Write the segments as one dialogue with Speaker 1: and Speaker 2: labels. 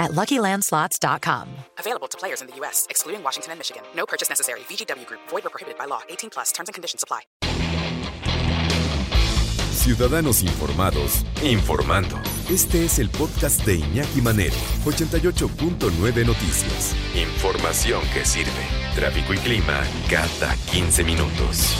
Speaker 1: at LuckyLandSlots.com.
Speaker 2: Available to players in the U.S., excluding Washington and Michigan. No purchase necessary. VGW Group. Void or prohibited by law. 18 plus. Terms and conditions apply.
Speaker 3: Ciudadanos informados, informando. Este es el podcast de Iñaki Manero, 88.9 Noticias. Información que sirve. Tráfico y clima cada 15 minutos.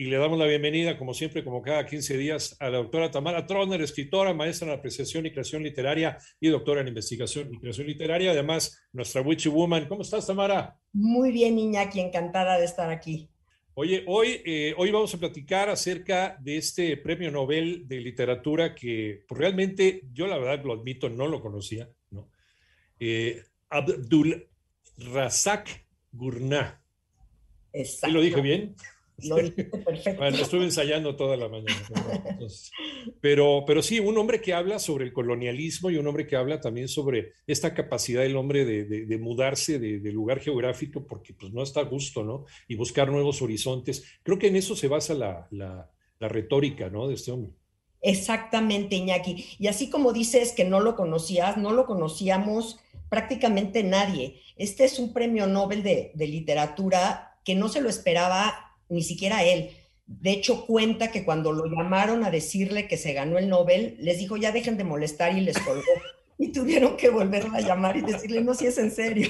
Speaker 4: Y le damos la bienvenida, como siempre, como cada 15 días, a la doctora Tamara Troner, escritora, maestra en apreciación y creación literaria y doctora en investigación y creación literaria. Además, nuestra Witchy Woman. ¿Cómo estás, Tamara?
Speaker 5: Muy bien, Iñaki, encantada de estar aquí.
Speaker 4: Oye, hoy, eh, hoy vamos a platicar acerca de este premio Nobel de literatura que pues, realmente yo la verdad lo admito, no lo conocía, ¿no? Eh, Abdul Razak Gurnah.
Speaker 5: Exacto.
Speaker 4: lo dije bien?
Speaker 5: Lo dijiste perfecto.
Speaker 4: Bueno, estuve ensayando toda la mañana. pero, pero sí, un hombre que habla sobre el colonialismo y un hombre que habla también sobre esta capacidad del hombre de, de, de mudarse de, de, lugar geográfico porque pues, no está a gusto, ¿no? Y buscar nuevos horizontes. Creo que en eso se basa la, la, la retórica, ¿no? De este hombre.
Speaker 5: Exactamente, Iñaki. Y así como dices que no lo conocías, no lo conocíamos prácticamente nadie. Este es un premio Nobel de, de literatura que no se lo esperaba ni siquiera él. De hecho, cuenta que cuando lo llamaron a decirle que se ganó el Nobel, les dijo, ya dejen de molestar y les colgó. Y tuvieron que volverlo a llamar y decirle, no, si es en serio.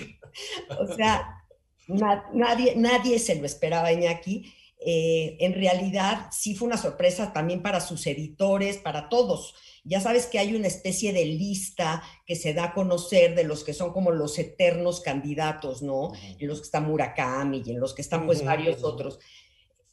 Speaker 5: O sea, na nadie, nadie se lo esperaba, Iñaki. Eh, en realidad, sí fue una sorpresa también para sus editores, para todos. Ya sabes que hay una especie de lista que se da a conocer de los que son como los eternos candidatos, ¿no? En los que está Murakami y en los que están pues varios otros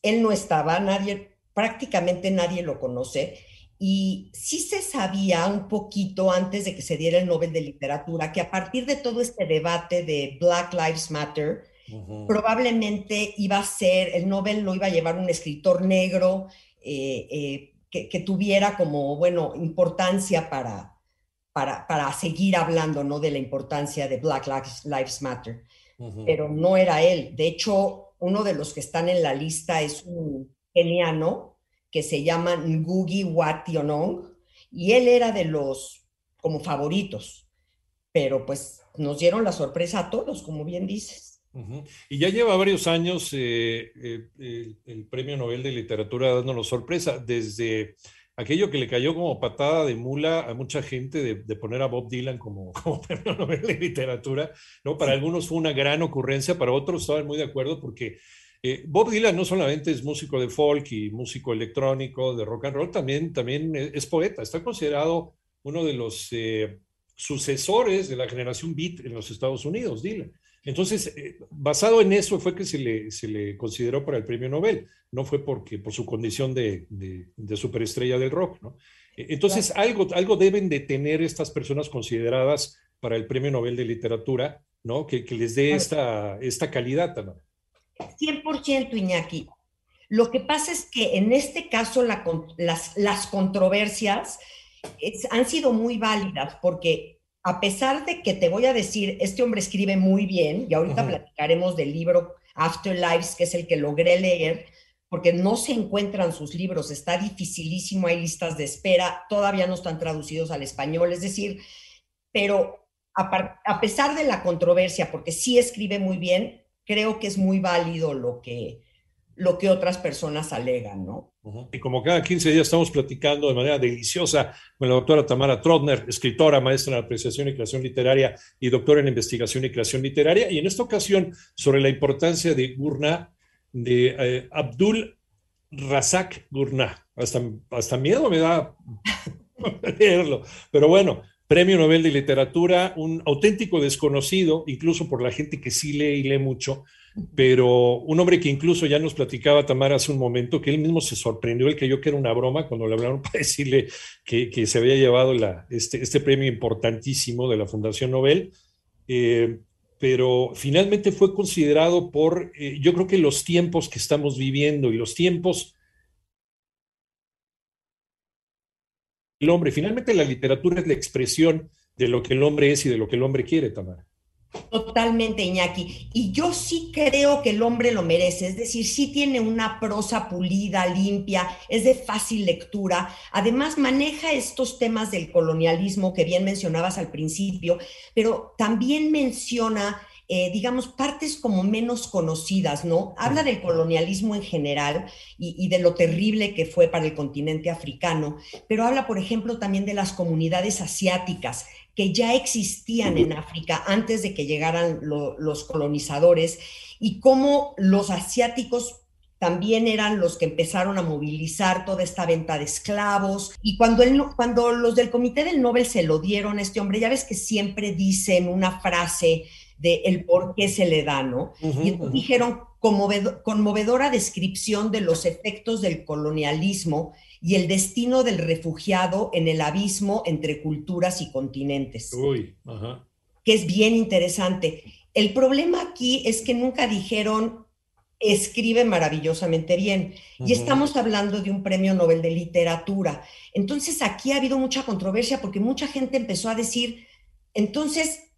Speaker 5: él no estaba, nadie, prácticamente nadie lo conoce. Y sí se sabía un poquito antes de que se diera el Nobel de Literatura que a partir de todo este debate de Black Lives Matter, uh -huh. probablemente iba a ser, el Nobel lo iba a llevar un escritor negro eh, eh, que, que, tuviera como, bueno, importancia para, para, para, seguir hablando, ¿no? De la importancia de Black Lives Matter. Uh -huh. Pero no era él. De hecho, uno de los que están en la lista es un keniano que se llama Ngugi wa Thiong'o y él era de los como favoritos, pero pues nos dieron la sorpresa a todos, como bien dices.
Speaker 4: Y ya lleva varios años eh, eh, el, Premio Nobel de Literatura dándonos sorpresa, desde aquello que le cayó como patada de mula a mucha gente de, de poner a Bob Dylan como, como, premio Nobel de literatura, ¿no? Para algunos fue una gran ocurrencia, para otros estaban muy de acuerdo porque eh, Bob Dylan no solamente es músico de folk y músico electrónico, de rock and roll, también, también es poeta, está considerado uno de los eh, sucesores de la generación beat en los Estados Unidos, Dylan. Entonces, eh, basado en eso fue que se le, se le, consideró para el premio Nobel, no fue porque por su condición de, de, de superestrella del rock, ¿no? Entonces, claro. algo, algo deben de tener estas personas consideradas para el premio Nobel de Literatura, ¿no? Que, que les dé esta, esta calidad, ¿no?
Speaker 5: 100% Iñaki. Lo que pasa es que en este caso la, las, las, controversias es, han sido muy válidas porque a pesar de que te voy a decir, este hombre escribe muy bien, y ahorita uh -huh. platicaremos del libro Afterlives, que es el que logré leer, porque no se encuentran sus libros, está dificilísimo, hay listas de espera, todavía no están traducidos al español, es decir, pero a, a pesar de la controversia, porque sí escribe muy bien, creo que es muy válido lo que, lo que otras personas alegan, ¿no?
Speaker 4: Y como cada 15 días estamos platicando de manera deliciosa con la doctora Tamara Trotner, escritora, maestra en apreciación y creación literaria y doctora en investigación y creación literaria, y en esta ocasión sobre la importancia de Gurnah, de eh, Abdul Razak Gurnah. Hasta, hasta miedo me da leerlo, pero bueno, Premio Nobel de Literatura, un auténtico desconocido, incluso por la gente que sí lee y lee mucho, pero un hombre que incluso ya nos platicaba Tamara hace un momento, que él mismo se sorprendió, él creyó que era una broma cuando le hablaron para decirle que, que se había llevado la, este, este, premio importantísimo de la Fundación Nobel. Eh, pero finalmente fue considerado por, eh, yo creo que los tiempos que estamos viviendo y los tiempos el hombre, finalmente la literatura es la expresión de lo que el hombre es y de lo que el hombre quiere, Tamara.
Speaker 5: Totalmente, Iñaki. Y yo sí creo que el hombre lo merece, es decir, sí tiene una prosa pulida, limpia, es de fácil lectura. Además, maneja estos temas del colonialismo que bien mencionabas al principio, pero también menciona eh, digamos, partes como menos conocidas, ¿no? Habla del colonialismo en general y, de lo terrible que fue para el continente africano, pero habla, por ejemplo, también de las comunidades asiáticas que ya existían en África antes de que llegaran los colonizadores y cómo los asiáticos también eran los que empezaron a movilizar toda esta venta de esclavos. Y cuando, cuando los del Comité del Nobel se lo dieron a este hombre, ya ves que siempre dicen una frase de el por qué se le da, ¿no? y dijeron conmovedora descripción de los efectos del colonialismo y el destino del refugiado en el abismo entre culturas y continentes.
Speaker 4: Uy, ajá.
Speaker 5: Que es bien interesante. El problema aquí es que nunca dijeron escribe maravillosamente bien. Y estamos hablando de un premio Nobel de literatura. Entonces aquí ha habido mucha controversia porque mucha gente empezó a decir, entonces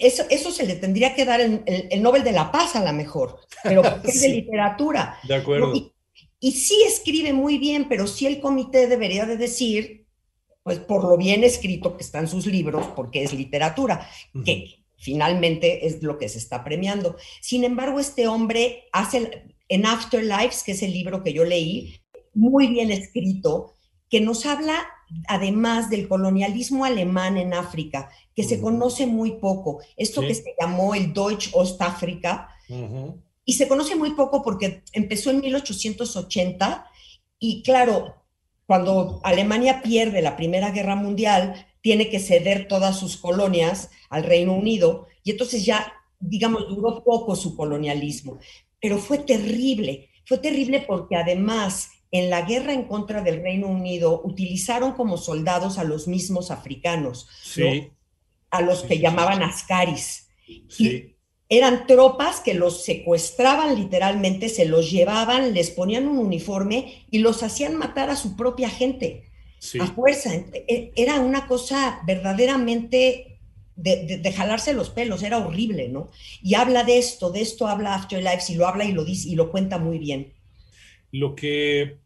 Speaker 5: eso, eso, se le tendría que dar el, el, Nobel de la Paz a la mejor, pero es de literatura.
Speaker 4: De acuerdo.
Speaker 5: Y, y, sí escribe muy bien, pero sí el comité debería de decir, pues por lo bien escrito que están sus libros, porque es literatura, que finalmente es lo que se está premiando. Sin embargo, este hombre hace en Afterlives, que es el libro que yo leí, muy bien escrito, que nos habla además del colonialismo alemán en África, que se conoce muy poco, esto que se llamó el Deutsch Ostafrika, y se conoce muy poco porque empezó en 1880 y claro, cuando Alemania pierde la Primera Guerra Mundial, tiene que ceder todas sus colonias al Reino Unido y entonces ya, digamos, duró poco su colonialismo, pero fue terrible, fue terrible porque además en la guerra en contra del Reino Unido utilizaron como soldados a los mismos africanos, a los que llamaban ascaris. eran tropas que los secuestraban literalmente, se los llevaban, les ponían un uniforme y los hacían matar a su propia gente a fuerza. E, era una cosa verdaderamente de, de, jalarse los pelos, era horrible, ¿no? Y habla de esto, de esto habla Afterlife, y lo habla y lo dice y lo cuenta muy bien.
Speaker 4: Lo que,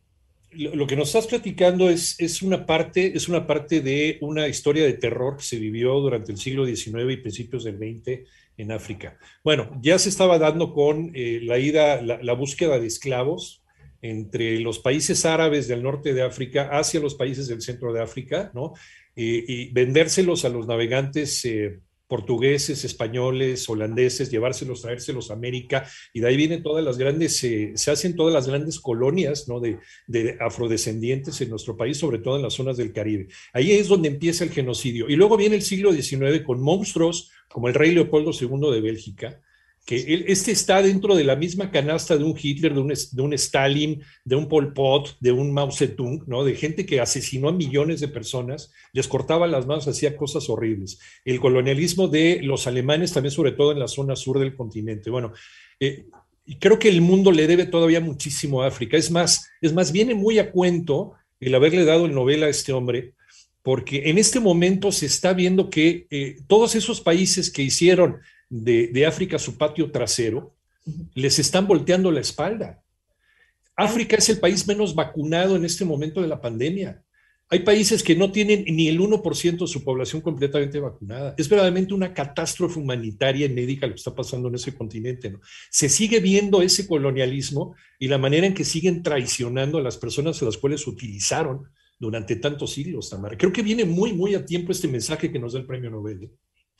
Speaker 4: lo, que nos estás platicando es, es, una parte, es una parte de una historia de terror que se vivió durante el siglo XIX y principios del XX en África. Bueno, ya se estaba dando con eh, la ida, la, búsqueda de esclavos entre los países árabes del norte de África hacia los países del centro de África, ¿no? y vendérselos a los navegantes eh, portugueses, españoles, holandeses, llevárselos, traérselos a América, y de ahí vienen todas las grandes, eh, se hacen todas las grandes colonias ¿no? de, de, afrodescendientes en nuestro país, sobre todo en las zonas del Caribe. Ahí es donde empieza el genocidio. Y luego viene el siglo XIX con monstruos como el rey Leopoldo II de Bélgica, este está dentro de la misma canasta de un Hitler, de un, Stalin, de un Pol Pot, de un Mao Zedong, ¿no? de gente que asesinó a millones de personas, les cortaba las manos, hacía cosas horribles. El colonialismo de los alemanes también, sobre todo en la zona sur del continente. Bueno, eh, creo que el mundo le debe todavía muchísimo a África. Es más, es más, viene muy a cuento el haberle dado el Nobel a este hombre, porque en este momento se está viendo que eh, todos esos países que hicieron de, África su patio trasero, les están volteando la espalda. África es el país menos vacunado en este momento de la pandemia. Hay países que no tienen ni el 1% de su población completamente vacunada. Es verdaderamente una catástrofe humanitaria y médica lo que está pasando en ese continente. ¿no? Se sigue viendo ese colonialismo y la manera en que siguen traicionando a las personas a las cuales utilizaron durante tantos siglos, Tamara. Creo que viene muy, muy a tiempo este mensaje que nos da el premio Nobel. ¿eh?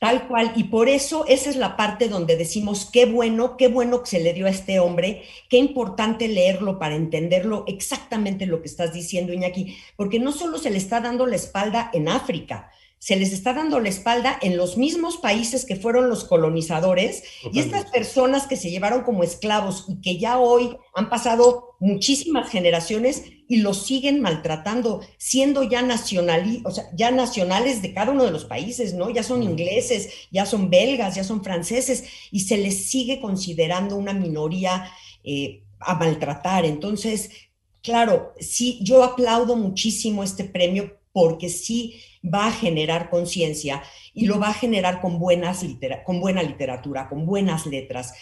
Speaker 5: Tal cual, y por eso esa es la parte donde decimos qué bueno, qué bueno que se le dio a este hombre, qué importante leerlo para entenderlo exactamente lo que estás diciendo, Iñaki, porque no solo se le está dando la espalda en África, se les está dando la espalda en los mismos países que fueron los colonizadores y estas personas que se llevaron como esclavos y que ya hoy han pasado muchísimas generaciones y los siguen maltratando, siendo ya, o sea, ya nacionales de cada uno de los países, ¿no? Ya son ingleses, ya son belgas, ya son franceses y se les sigue considerando una minoría eh, a maltratar. Entonces, claro, sí, yo aplaudo muchísimo este premio porque sí va a generar conciencia y lo va a generar con, buenas con buena literatura, con buenas letras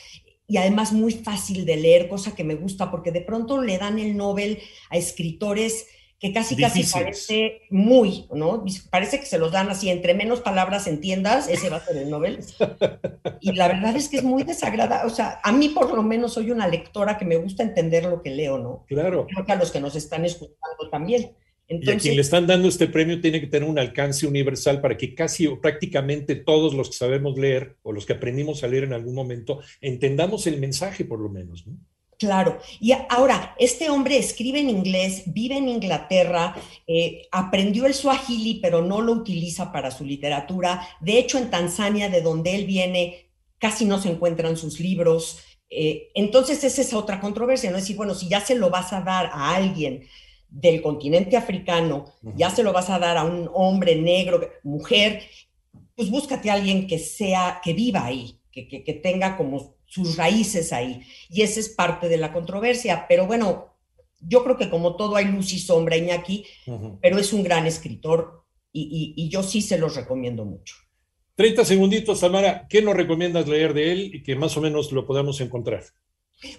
Speaker 5: y además muy fácil de leer, cosa que me gusta porque de pronto le dan el Nobel a escritores que casi casi parece muy, ¿no? Parece que se los dan así, entre menos palabras entiendas, ese va a ser el Nobel. Y la verdad es que es muy desagradable, o sea, a mí por lo menos soy una lectora que me gusta entender lo que leo, ¿no?
Speaker 4: Claro.
Speaker 5: Creo que a los que nos están escuchando también
Speaker 4: y a quien le están dando este premio tiene que tener un alcance universal para que casi o prácticamente todos los que sabemos leer o los que aprendimos a leer en algún momento entendamos el mensaje por lo menos. ¿no?
Speaker 5: Claro. Y ahora, este hombre escribe en inglés, vive en Inglaterra, eh, aprendió el swahili, pero no lo utiliza para su literatura. De hecho, en Tanzania, de donde él viene, casi no se encuentran sus libros. Eh, entonces, esa es otra controversia, ¿no? Es decir, bueno, si ya se lo vas a dar a alguien del continente africano, ya se lo vas a dar a un hombre negro, mujer, pues búscate a alguien que sea, que viva ahí, que, que, tenga como sus raíces ahí. Y esa es parte de la controversia. Pero bueno, yo creo que como todo hay luz y sombra, Iñaki, pero es un gran escritor y, y, yo sí se los recomiendo mucho.
Speaker 4: 30 segunditos, Tamara, ¿qué nos recomiendas leer de él y que más o menos lo podamos encontrar?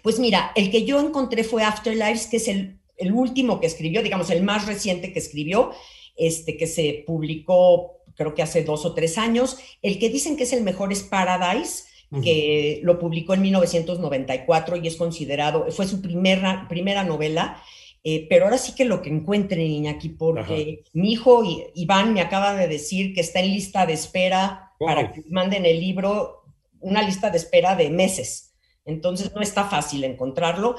Speaker 5: Pues mira, el que yo encontré fue Afterlives, que es el el último que escribió, digamos, el más reciente que escribió, este, que se publicó creo que hace dos o tres años. El que dicen que es el mejor es Paradise, que lo publicó en 1994 y es considerado, fue su primera, primera novela. Eh, pero ahora sí que lo que encuentren, aquí porque mi hijo Iván me acaba de decir que está en lista de espera para que manden el libro, una lista de espera de meses. Entonces no está fácil encontrarlo,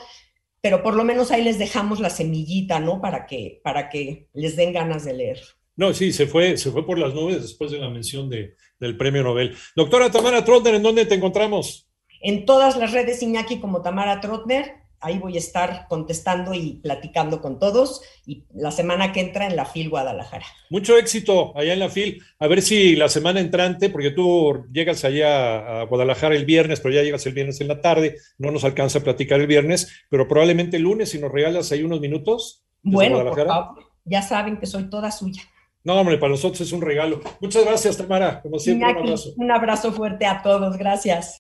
Speaker 5: pero por lo menos ahí les dejamos la semillita, ¿no? Para que, para que les den ganas de leer.
Speaker 4: No, sí, se fue, se fue por las nubes después de la mención de, del premio Nobel. Doctora Tamara Trotner, ¿en dónde te encontramos?
Speaker 5: En todas las redes Iñaki como Tamara Trotner ahí voy a estar contestando y platicando con todos y la semana que entra en la FIL Guadalajara.
Speaker 4: Mucho éxito allá en la FIL. A ver si la semana entrante, porque tú llegas allá a Guadalajara el viernes, pero ya llegas el viernes en la tarde, no nos alcanza a platicar el viernes, pero probablemente el lunes si nos regalas ahí unos minutos.
Speaker 5: Bueno, por favor, ya saben que soy toda suya.
Speaker 4: No, hombre, para nosotros es un regalo. Muchas gracias, Tamara. Como siempre, un abrazo.
Speaker 5: Un abrazo fuerte a todos. Gracias.